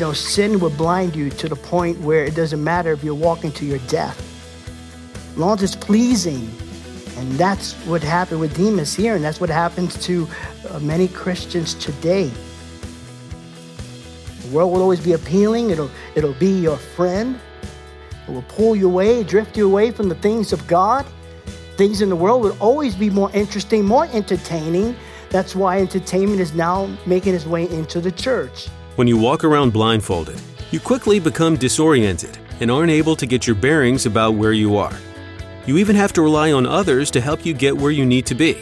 Know, sin will blind you to the point where it doesn't matter if you're walking to your death. As long as it's pleasing. And that's what happened with Demas here, and that's what happens to uh, many Christians today. The world will always be appealing, it'll, it'll be your friend. It will pull you away, drift you away from the things of God. Things in the world will always be more interesting, more entertaining. That's why entertainment is now making its way into the church. When you walk around blindfolded, you quickly become disoriented and aren't able to get your bearings about where you are. You even have to rely on others to help you get where you need to be.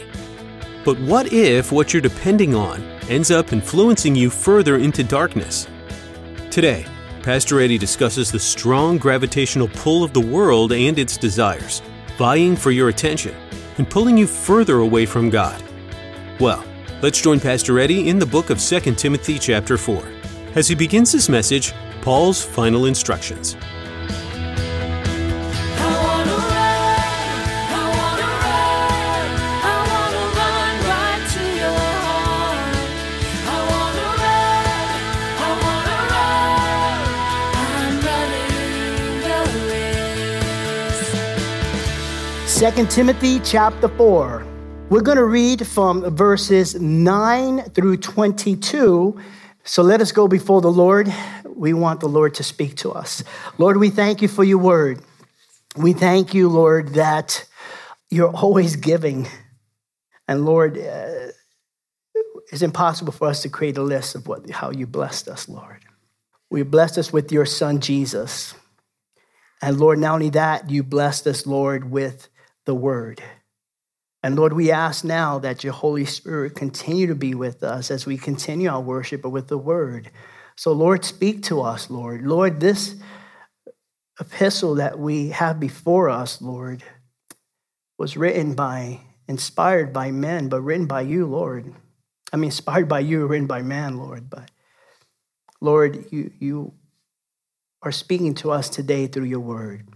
But what if what you're depending on ends up influencing you further into darkness? Today, Pastor Eddie discusses the strong gravitational pull of the world and its desires, vying for your attention and pulling you further away from God. Well, let's join Pastor Eddie in the book of 2 Timothy chapter 4 as he begins his message, Paul's final instructions. Second Timothy chapter 4. We're going to read from verses 9 through 22. So let us go before the Lord. We want the Lord to speak to us. Lord, we thank you for your word. We thank you, Lord, that you're always giving. And Lord, uh, it's impossible for us to create a list of what, how you blessed us, Lord. We blessed us with your son, Jesus. And Lord, not only that, you blessed us, Lord, with the word. And Lord, we ask now that your Holy Spirit continue to be with us as we continue our worship with the word. So, Lord, speak to us, Lord. Lord, this epistle that we have before us, Lord, was written by, inspired by men, but written by you, Lord. I mean, inspired by you, written by man, Lord. But, Lord, you, you are speaking to us today through your word.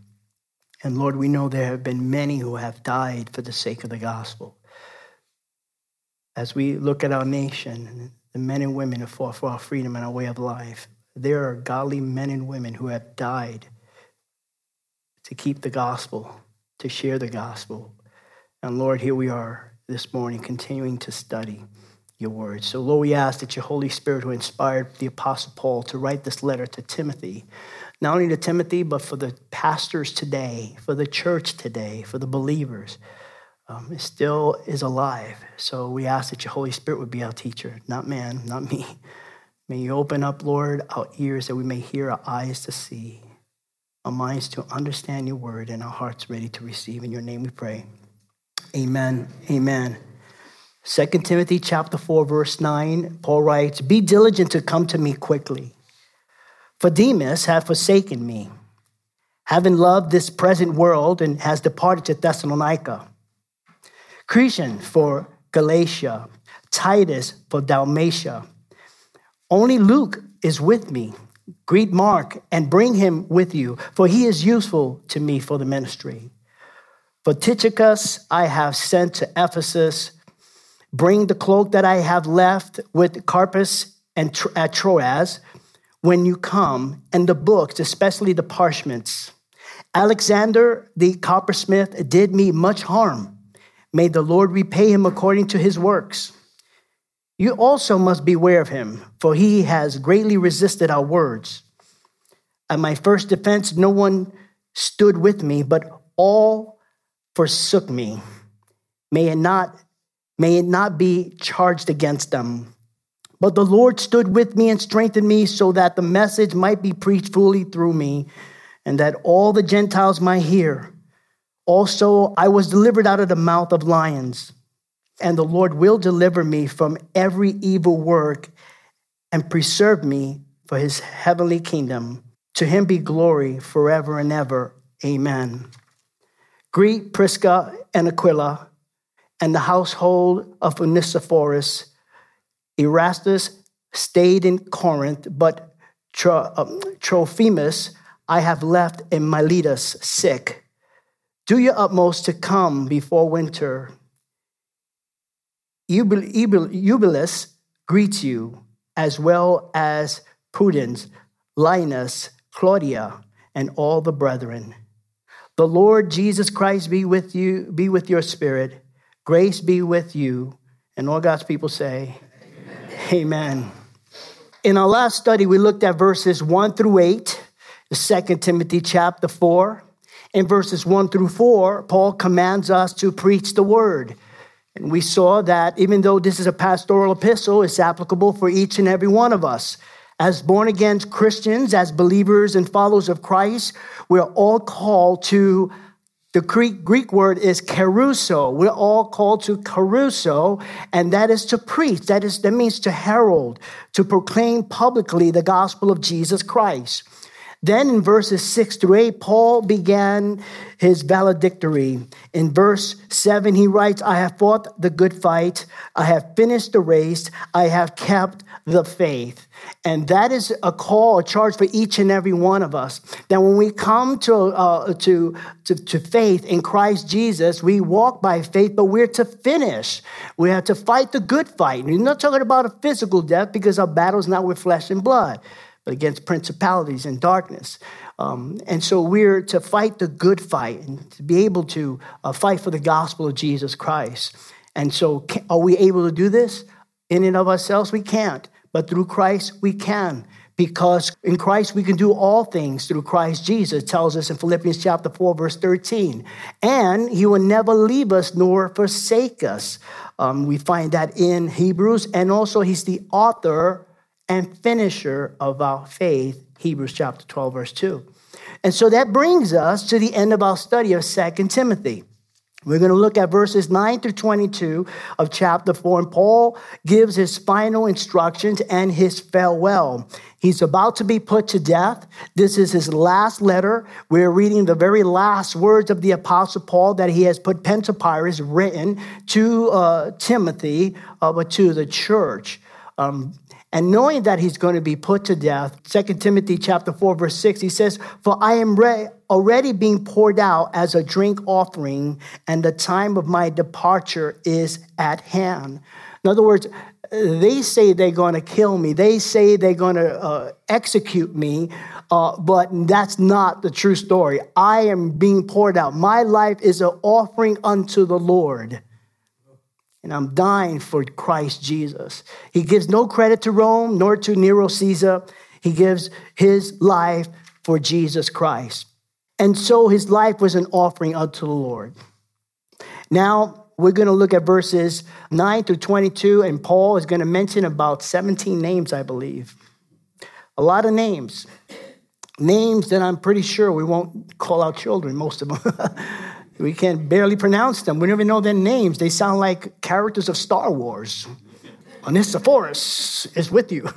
And Lord, we know there have been many who have died for the sake of the gospel. As we look at our nation the men and women who fought for our freedom and our way of life, there are godly men and women who have died to keep the gospel, to share the gospel. And Lord, here we are this morning continuing to study your word. So, Lord, we ask that your Holy Spirit, who inspired the Apostle Paul to write this letter to Timothy, not only to Timothy, but for the pastors today, for the church today, for the believers, um, it still is alive. So we ask that your Holy Spirit would be our teacher, not man, not me. May you open up, Lord, our ears that we may hear, our eyes to see, our minds to understand your word, and our hearts ready to receive. In your name we pray. Amen. Amen. 2 Timothy chapter 4, verse 9, Paul writes, Be diligent to come to me quickly. For Demas hath forsaken me, having loved this present world, and has departed to Thessalonica. Crescens for Galatia, Titus for Dalmatia. Only Luke is with me. Greet Mark and bring him with you, for he is useful to me for the ministry. For Tychicus I have sent to Ephesus. Bring the cloak that I have left with Carpus and at Troas when you come, and the books, especially the parchments. Alexander the coppersmith did me much harm. May the Lord repay him according to his works. You also must beware of him, for he has greatly resisted our words. At my first defense, no one stood with me, but all forsook me. May it not, may it not be charged against them. But the Lord stood with me and strengthened me so that the message might be preached fully through me and that all the Gentiles might hear. Also, I was delivered out of the mouth of lions, and the Lord will deliver me from every evil work and preserve me for his heavenly kingdom. To him be glory forever and ever. Amen. Greet Prisca and Aquila and the household of Onesiphorus. Erastus stayed in Corinth, but um, Trophimus I have left in Miletus sick. Do your utmost to come before winter. Eubulus greets you, as well as Pudens, Linus, Claudia, and all the brethren. The Lord Jesus Christ be with you, be with your spirit. Grace be with you. And all God's people say, Amen. In our last study, we looked at verses 1 through 8, the Second Timothy chapter 4. In verses 1 through 4, Paul commands us to preach the word. And we saw that even though this is a pastoral epistle, it's applicable for each and every one of us. As born again Christians, as believers and followers of Christ, we're all called to the Greek, Greek word is kerusso. We're all called to kerusso, and that is to preach. That is that means to herald, to proclaim publicly the gospel of Jesus Christ. Then in verses 6 through 8, Paul began his valedictory. In verse 7, he writes, I have fought the good fight, I have finished the race, I have kept the faith. And that is a call, a charge for each and every one of us. That when we come to, uh, to, to, to faith in Christ Jesus, we walk by faith, but we're to finish. We have to fight the good fight. And you're not talking about a physical death because our battle is not with flesh and blood but against principalities and darkness. Um, and so we're to fight the good fight and to be able to uh, fight for the gospel of Jesus Christ. And so, can, are we able to do this in and of ourselves? We can't. But through Christ, we can. Because in Christ, we can do all things through Christ Jesus, tells us in Philippians chapter 4, verse 13. And he will never leave us nor forsake us. Um, we find that in Hebrews. And also, he's the author and finisher of our faith, Hebrews chapter 12, verse 2. And so that brings us to the end of our study of Second Timothy. We're going to look at verses 9 through 22 of chapter 4, and Paul gives his final instructions and his farewell. He's about to be put to death. This is his last letter. We're reading the very last words of the Apostle Paul that he has put pen to papyrus written to uh, Timothy, uh, but to the church. Um, and knowing that he's going to be put to death 2 timothy chapter 4 verse 6 he says for i am re- already being poured out as a drink offering and the time of my departure is at hand. In other words they say they're going to kill me. They say they're going to uh, execute me uh, but that's not the true story. I am being poured out. My life is an offering unto the lord and I'm dying for Christ Jesus. He gives no credit to Rome nor to Nero Caesar. He gives his life for Jesus Christ. And so his life was an offering unto the Lord. Now, we're going to look at verses 9 through 22, and Paul is going to mention about 17 names, I believe. A lot of names. Names that I'm pretty sure we won't call out children, most of them. We can't barely pronounce them. We don't even know their names. They sound like characters of Star Wars. Onesiphorus is with you.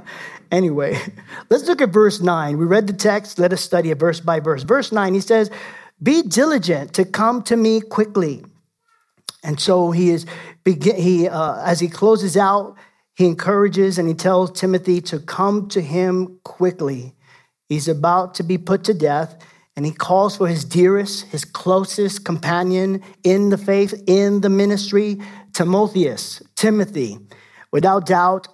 anyway, let's look at verse 9. We read the text. Let us study it verse by verse. Verse 9, he says, Be diligent to come to me quickly. And so he is, he, uh, as he closes out, he encourages and he tells Timothy to come to him quickly. He's about to be put to death and he calls for his dearest, his closest companion in the faith, in the ministry, Timotheus, Timothy. Without doubt,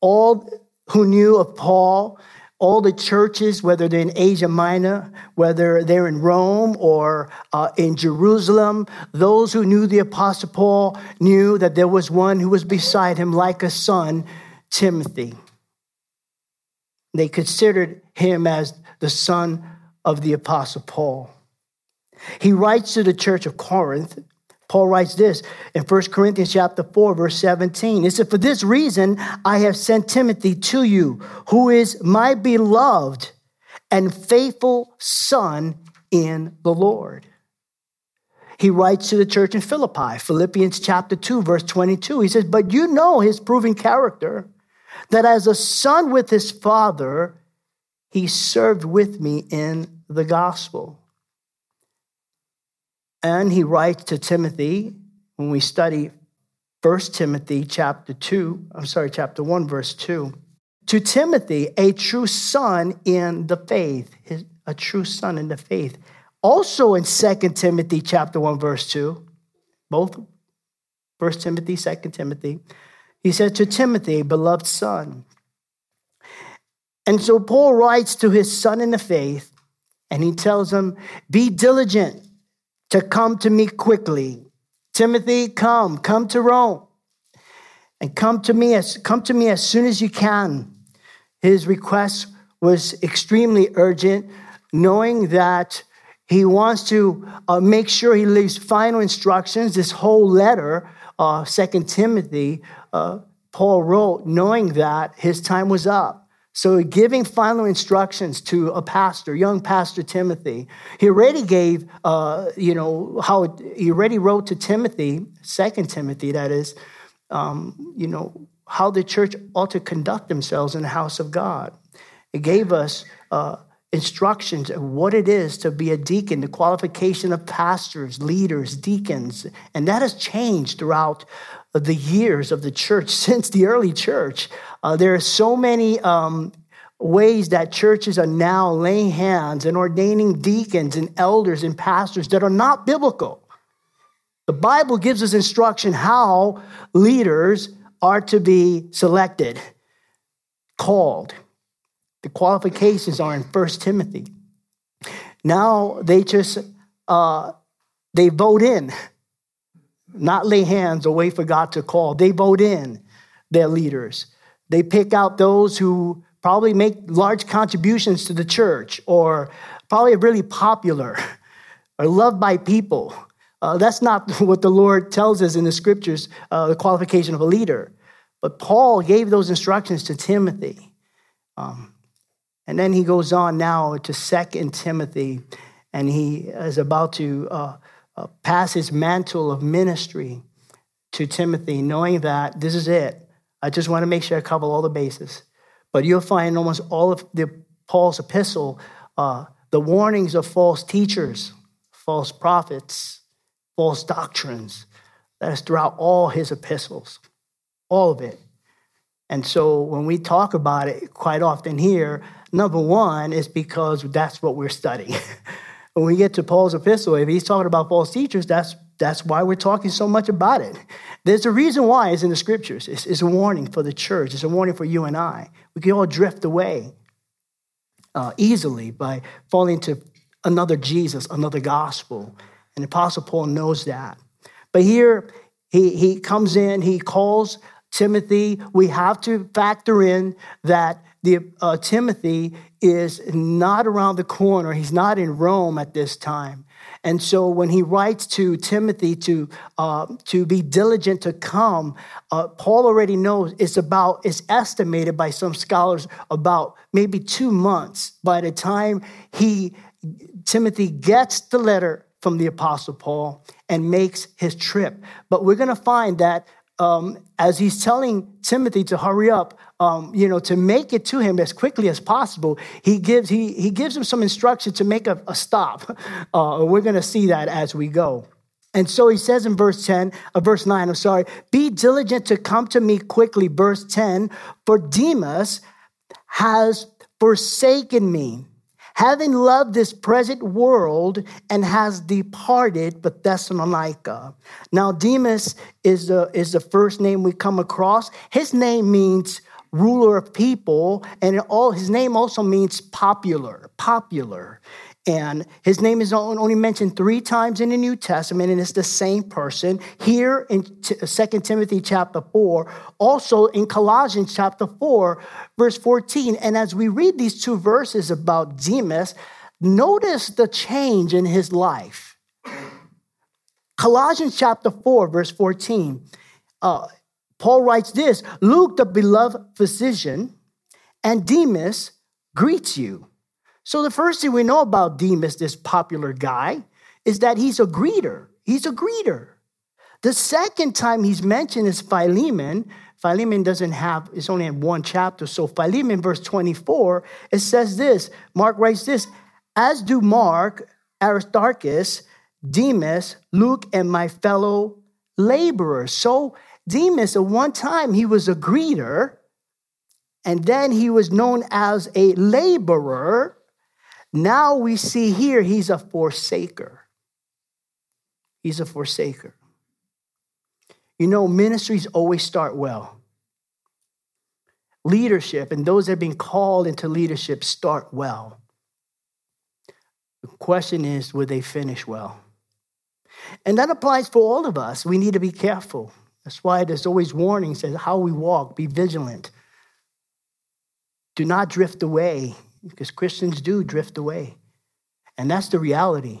all who knew of Paul, all the churches, whether they're in Asia Minor, whether they're in Rome or uh, in Jerusalem, those who knew the Apostle Paul knew that there was one who was beside him like a son, Timothy. They considered him as the son of the Apostle Paul. He writes to the church of Corinth. Paul writes this in 1 Corinthians chapter 4, verse 17. He said, For this reason I have sent Timothy to you, who is my beloved and faithful son in the Lord. He writes to the church in Philippi, Philippians chapter 2, verse 22. He says, But you know his proven character that as a son with his father, he served with me in the gospel. And he writes to Timothy when we study 1 Timothy chapter 2, I'm sorry, chapter 1, verse 2. To Timothy, a true son in the faith, a true son in the faith. Also in 2 Timothy chapter 1, verse 2, both 1 Timothy, 2 Timothy, he said to Timothy, beloved son. And so Paul writes to his son in the faith, and he tells him, Be diligent to come to me quickly. Timothy, come, come to Rome. And come to me as come to me as soon as you can. His request was extremely urgent, knowing that he wants to uh, make sure he leaves final instructions. This whole letter, uh, Second Timothy, uh, Paul wrote, knowing that his time was up. So, giving final instructions to a pastor, young pastor Timothy, he already gave, uh, you know, how he already wrote to Timothy, Second Timothy, that is, um, you know, how the church ought to conduct themselves in the house of God. It gave us uh, instructions of what it is to be a deacon, the qualification of pastors, leaders, deacons, and that has changed throughout the years of the church since the early church. Uh, there are so many um, ways that churches are now laying hands and ordaining deacons and elders and pastors that are not biblical. The Bible gives us instruction how leaders are to be selected, called. The qualifications are in First Timothy. Now they just uh, they vote in not lay hands or wait for God to call. They vote in their leaders. They pick out those who probably make large contributions to the church or probably really popular or loved by people. Uh, that's not what the Lord tells us in the scriptures, uh, the qualification of a leader. But Paul gave those instructions to Timothy. Um, and then he goes on now to Second Timothy, and he is about to uh, uh, pass his mantle of ministry to Timothy, knowing that this is it. I just want to make sure I cover all the bases. But you'll find almost all of the Paul's epistle, uh, the warnings of false teachers, false prophets, false doctrines. That is throughout all his epistles, all of it. And so when we talk about it quite often here, number one is because that's what we're studying. when we get to Paul's epistle, if he's talking about false teachers, that's that's why we're talking so much about it. There's a reason why it's in the scriptures. It's, it's a warning for the church. It's a warning for you and I. We can all drift away uh, easily by falling to another Jesus, another gospel. And Apostle Paul knows that. But here he, he comes in, he calls Timothy. We have to factor in that the, uh, Timothy is not around the corner. He's not in Rome at this time. And so when he writes to Timothy to, uh, to be diligent to come, uh, Paul already knows it's about, it's estimated by some scholars about maybe two months by the time he, Timothy gets the letter from the apostle Paul and makes his trip. But we're going to find that um, as he's telling Timothy to hurry up, um, you know, to make it to him as quickly as possible, he gives, he, he gives him some instruction to make a, a stop. Uh, we're going to see that as we go. And so he says in verse 10, uh, verse 9, I'm sorry, be diligent to come to me quickly. Verse 10, for Demas has forsaken me having loved this present world and has departed but Thessalonica. Now, Demas is the, is the first name we come across. His name means ruler of people, and all his name also means popular, popular. And his name is only mentioned three times in the New Testament, and it's the same person. Here in 2 Timothy chapter 4, also in Colossians chapter 4, verse 14. And as we read these two verses about Demas, notice the change in his life. Colossians chapter 4, verse 14. Uh, Paul writes this Luke, the beloved physician, and Demas greets you. So the first thing we know about Demas, this popular guy, is that he's a greeter. He's a greeter. The second time he's mentioned is Philemon, Philemon doesn't have, it's only in one chapter. So Philemon, verse 24, it says this Mark writes this, as do Mark, Aristarchus, Demas, Luke, and my fellow laborers. So Demas, at one time, he was a greeter, and then he was known as a laborer. Now we see here he's a forsaker. He's a forsaker. You know, ministries always start well. Leadership and those that have been called into leadership start well. The question is, will they finish well? And that applies for all of us. We need to be careful. That's why there's always warnings as how we walk, be vigilant. Do not drift away, because Christians do drift away. And that's the reality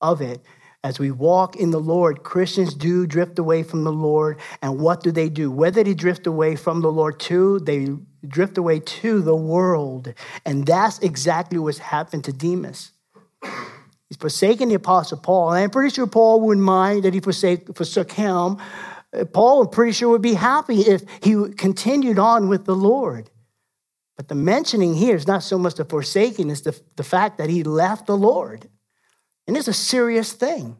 of it. As we walk in the Lord, Christians do drift away from the Lord. And what do they do? Whether they drift away from the Lord too, they drift away to the world. And that's exactly what's happened to Demas. He's forsaken the Apostle Paul. And I'm pretty sure Paul wouldn't mind that he forsake, forsook him. Uh, Paul, I'm pretty sure, would be happy if he continued on with the Lord. But the mentioning here is not so much the forsaking, it's the, the fact that he left the Lord. And it's a serious thing.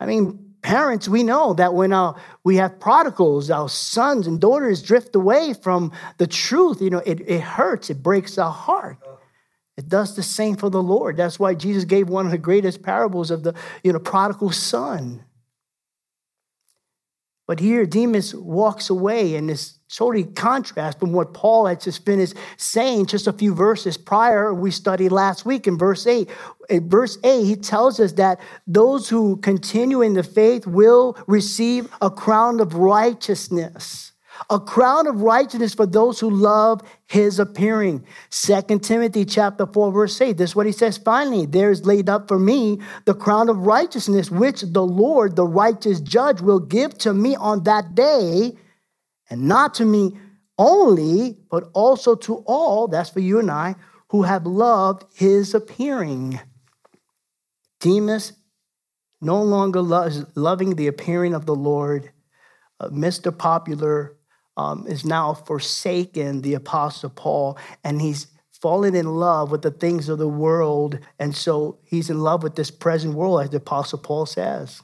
I mean, parents, we know that when uh, we have prodigals, our sons and daughters drift away from the truth, you know, it, it hurts, it breaks our heart. It does the same for the Lord. That's why Jesus gave one of the greatest parables of the you know, prodigal son. But here, Demas walks away, and this totally contrast from what Paul had just finished saying just a few verses prior. We studied last week in verse 8. In verse 8, he tells us that those who continue in the faith will receive a crown of righteousness a crown of righteousness for those who love his appearing. Second Timothy chapter 4, verse 8. This is what he says. Finally, there is laid up for me the crown of righteousness, which the Lord, the righteous judge, will give to me on that day, and not to me only, but also to all, that's for you and I, who have loved his appearing. Demas no longer loves loving the appearing of the Lord. Uh, Mr. Popular um, is now forsaken the Apostle Paul, and he's fallen in love with the things of the world. And so he's in love with this present world, as the Apostle Paul says.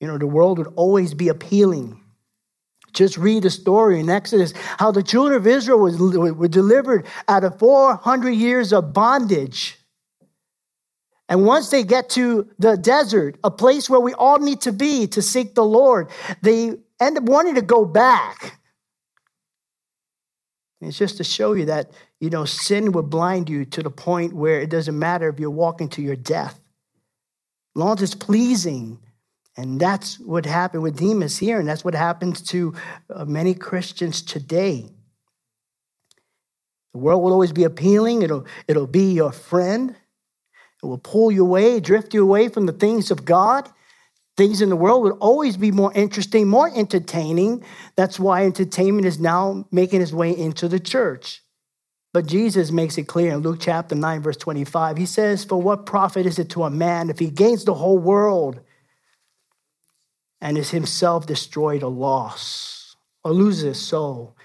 You know, the world would always be appealing. Just read the story in Exodus how the children of Israel were delivered out of 400 years of bondage. And once they get to the desert, a place where we all need to be to seek the Lord, they end up wanting to go back. It's just to show you that, you know, sin will blind you to the point where it doesn't matter if you're walking to your death. As long as it's pleasing. And that's what happened with Demas here, and that's what happens to uh, many Christians today. The world will always be appealing, it'll, it'll be your friend, it will pull you away, drift you away from the things of God things in the world would always be more interesting, more entertaining. That's why entertainment is now making its way into the church. But Jesus makes it clear in Luke chapter 9, verse 25. He says, For what profit is it to a man if he gains the whole world and is himself destroyed or lost or loses his soul?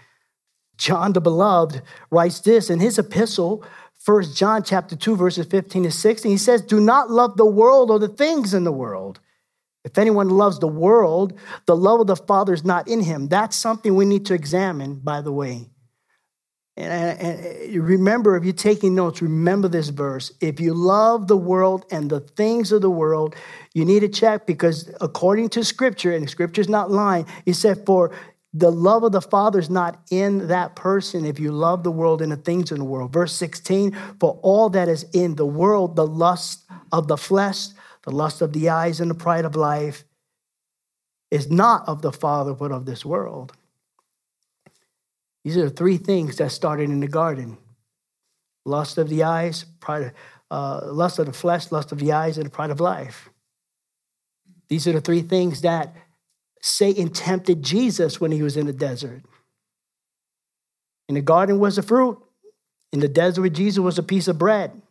John the Beloved writes this in his epistle, 1 John chapter 2, verses 15 to 16. He says, Do not love the world or the things in the world. If anyone loves the world, the love of the Father is not in him. That's something we need to examine, by the way. And, and, remember, if you're taking notes, remember this verse. If you love the world and the things of the world, you need to check because according to Scripture, and Scripture is not lying, it said, For the love of the Father is not in that person if you love the world and the things in the world. Verse 16, For all that is in the world, the lust of the flesh, the lust of the eyes and the pride of life is not of the Father, but of this world. These are the three things that started in the garden lust of the eyes, pride, uh, lust of the flesh, lust of the eyes, and the pride of life. These are the three things that Satan tempted Jesus when he was in the desert. In the garden was the fruit, in the desert Jesus was a piece of bread.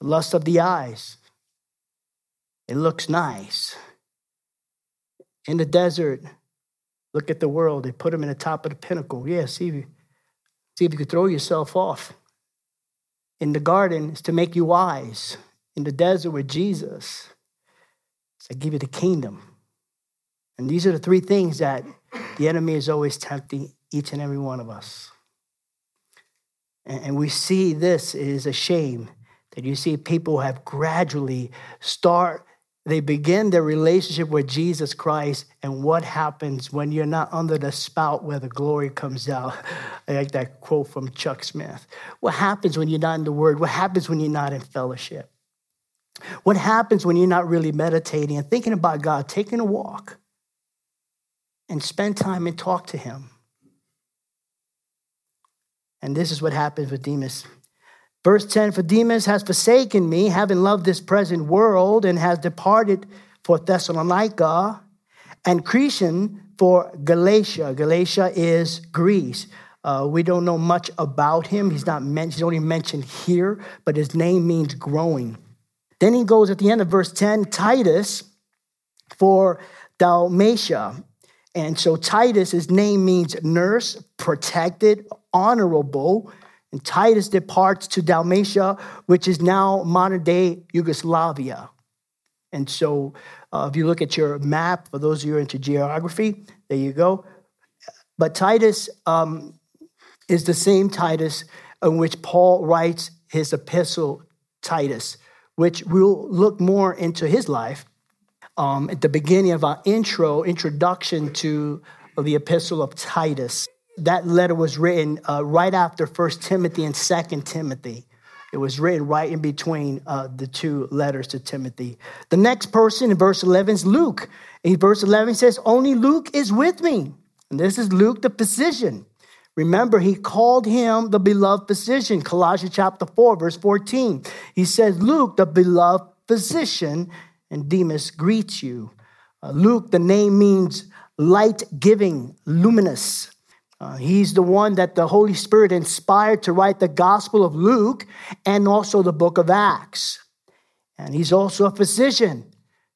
The lust of the eyes. It looks nice. in the desert. Look at the world. They put him in the top of the pinnacle. Yeah, see if you, see if you could throw yourself off. In the garden is to make you wise. In the desert with Jesus, it's to give you the kingdom. And these are the three things that the enemy is always tempting each and every one of us. And we see this is a shame that you see people have gradually start they begin their relationship with Jesus Christ, and what happens when you're not under the spout where the glory comes out? I like that quote from Chuck Smith. What happens when you're not in the Word? What happens when you're not in fellowship? What happens when you're not really meditating and thinking about God, taking a walk and spend time and talk to Him? And this is what happens with Demas. Verse 10 For Demas has forsaken me, having loved this present world, and has departed for Thessalonica, and Crescens for Galatia. Galatia is Greece. Uh, we don't know much about him. He's not mentioned, he's only mentioned here, but his name means growing. Then he goes at the end of verse 10 Titus for Dalmatia. And so Titus, his name means nurse, protected, honorable. And Titus departs to Dalmatia, which is now modern day Yugoslavia. And so, uh, if you look at your map, for those of you who are into geography, there you go. But Titus um, is the same Titus in which Paul writes his epistle, Titus, which we'll look more into his life um, at the beginning of our intro, introduction to the epistle of Titus that letter was written uh, right after First Timothy and Second Timothy. It was written right in between uh, the two letters to Timothy. The next person in verse 11 is Luke. In verse 11 says, Only Luke is with me. And this is Luke the physician. Remember, he called him the beloved physician. Colossians chapter 4, verse 14. He says, Luke, the beloved physician, and Demas greets you. Uh, Luke, the name means light giving, luminous. Uh, he's the one that the Holy Spirit inspired to write the Gospel of Luke and also the book of Acts. And he's also a physician.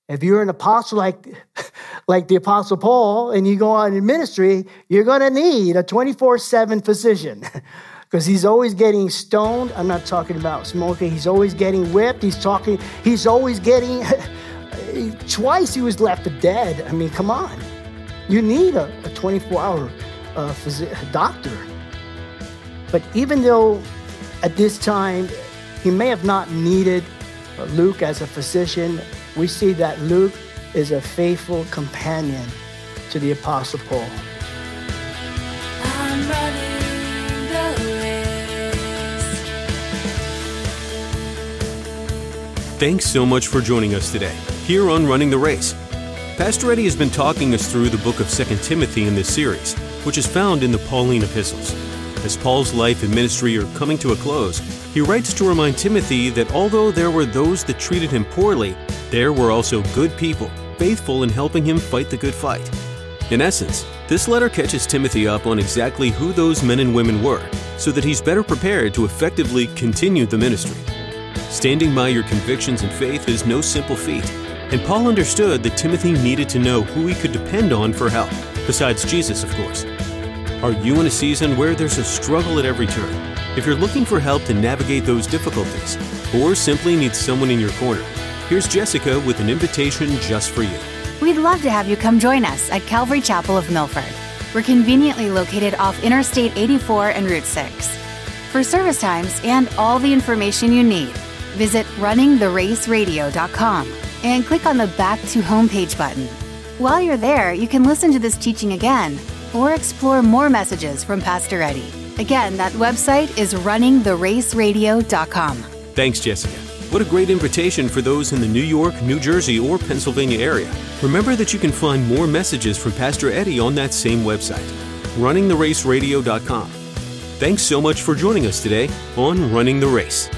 If you're an apostle like, like the Apostle Paul and you go on in ministry, you're going to need a 24 7 physician because he's always getting stoned. I'm not talking about smoking. He's always getting whipped. He's talking, he's always getting, twice he was left dead. I mean, come on. You need a 24 hour a, phys- a doctor. But even though at this time he may have not needed uh, Luke as a physician, we see that Luke is a faithful companion to the Apostle Paul. Thanks so much for joining us today here on Running the Race. Pastor Eddie has been talking us through the book of 2 Timothy in this series which is found in the Pauline epistles. As Paul's life and ministry are coming to a close, he writes to remind Timothy that although there were those that treated him poorly, there were also good people, faithful in helping him fight the good fight. In essence, this letter catches Timothy up on exactly who those men and women were, so that he's better prepared to effectively continue the ministry. Standing by your convictions and faith is no simple feat, and Paul understood that Timothy needed to know who he could depend on for help besides Jesus, of course. Are you in a season where there's a struggle at every turn? If you're looking for help to navigate those difficulties, or simply need someone in your corner, here's Jessica with an invitation just for you. We'd love to have you come join us at Calvary Chapel of Milford. We're conveniently located off Interstate 84 and Route 6. For service times and all the information you need, visit runningtheraceradio.com and click on the Back to Homepage button. While you're there, you can listen to this teaching again or explore more messages from Pastor Eddie. Again, that website is runningtheraceradio.com. Thanks, Jessica. What a great invitation for those in the New York, New Jersey, or Pennsylvania area. Remember that you can find more messages from Pastor Eddie on that same website, runningtheraceradio.com. Thanks so much for joining us today on Running the Race.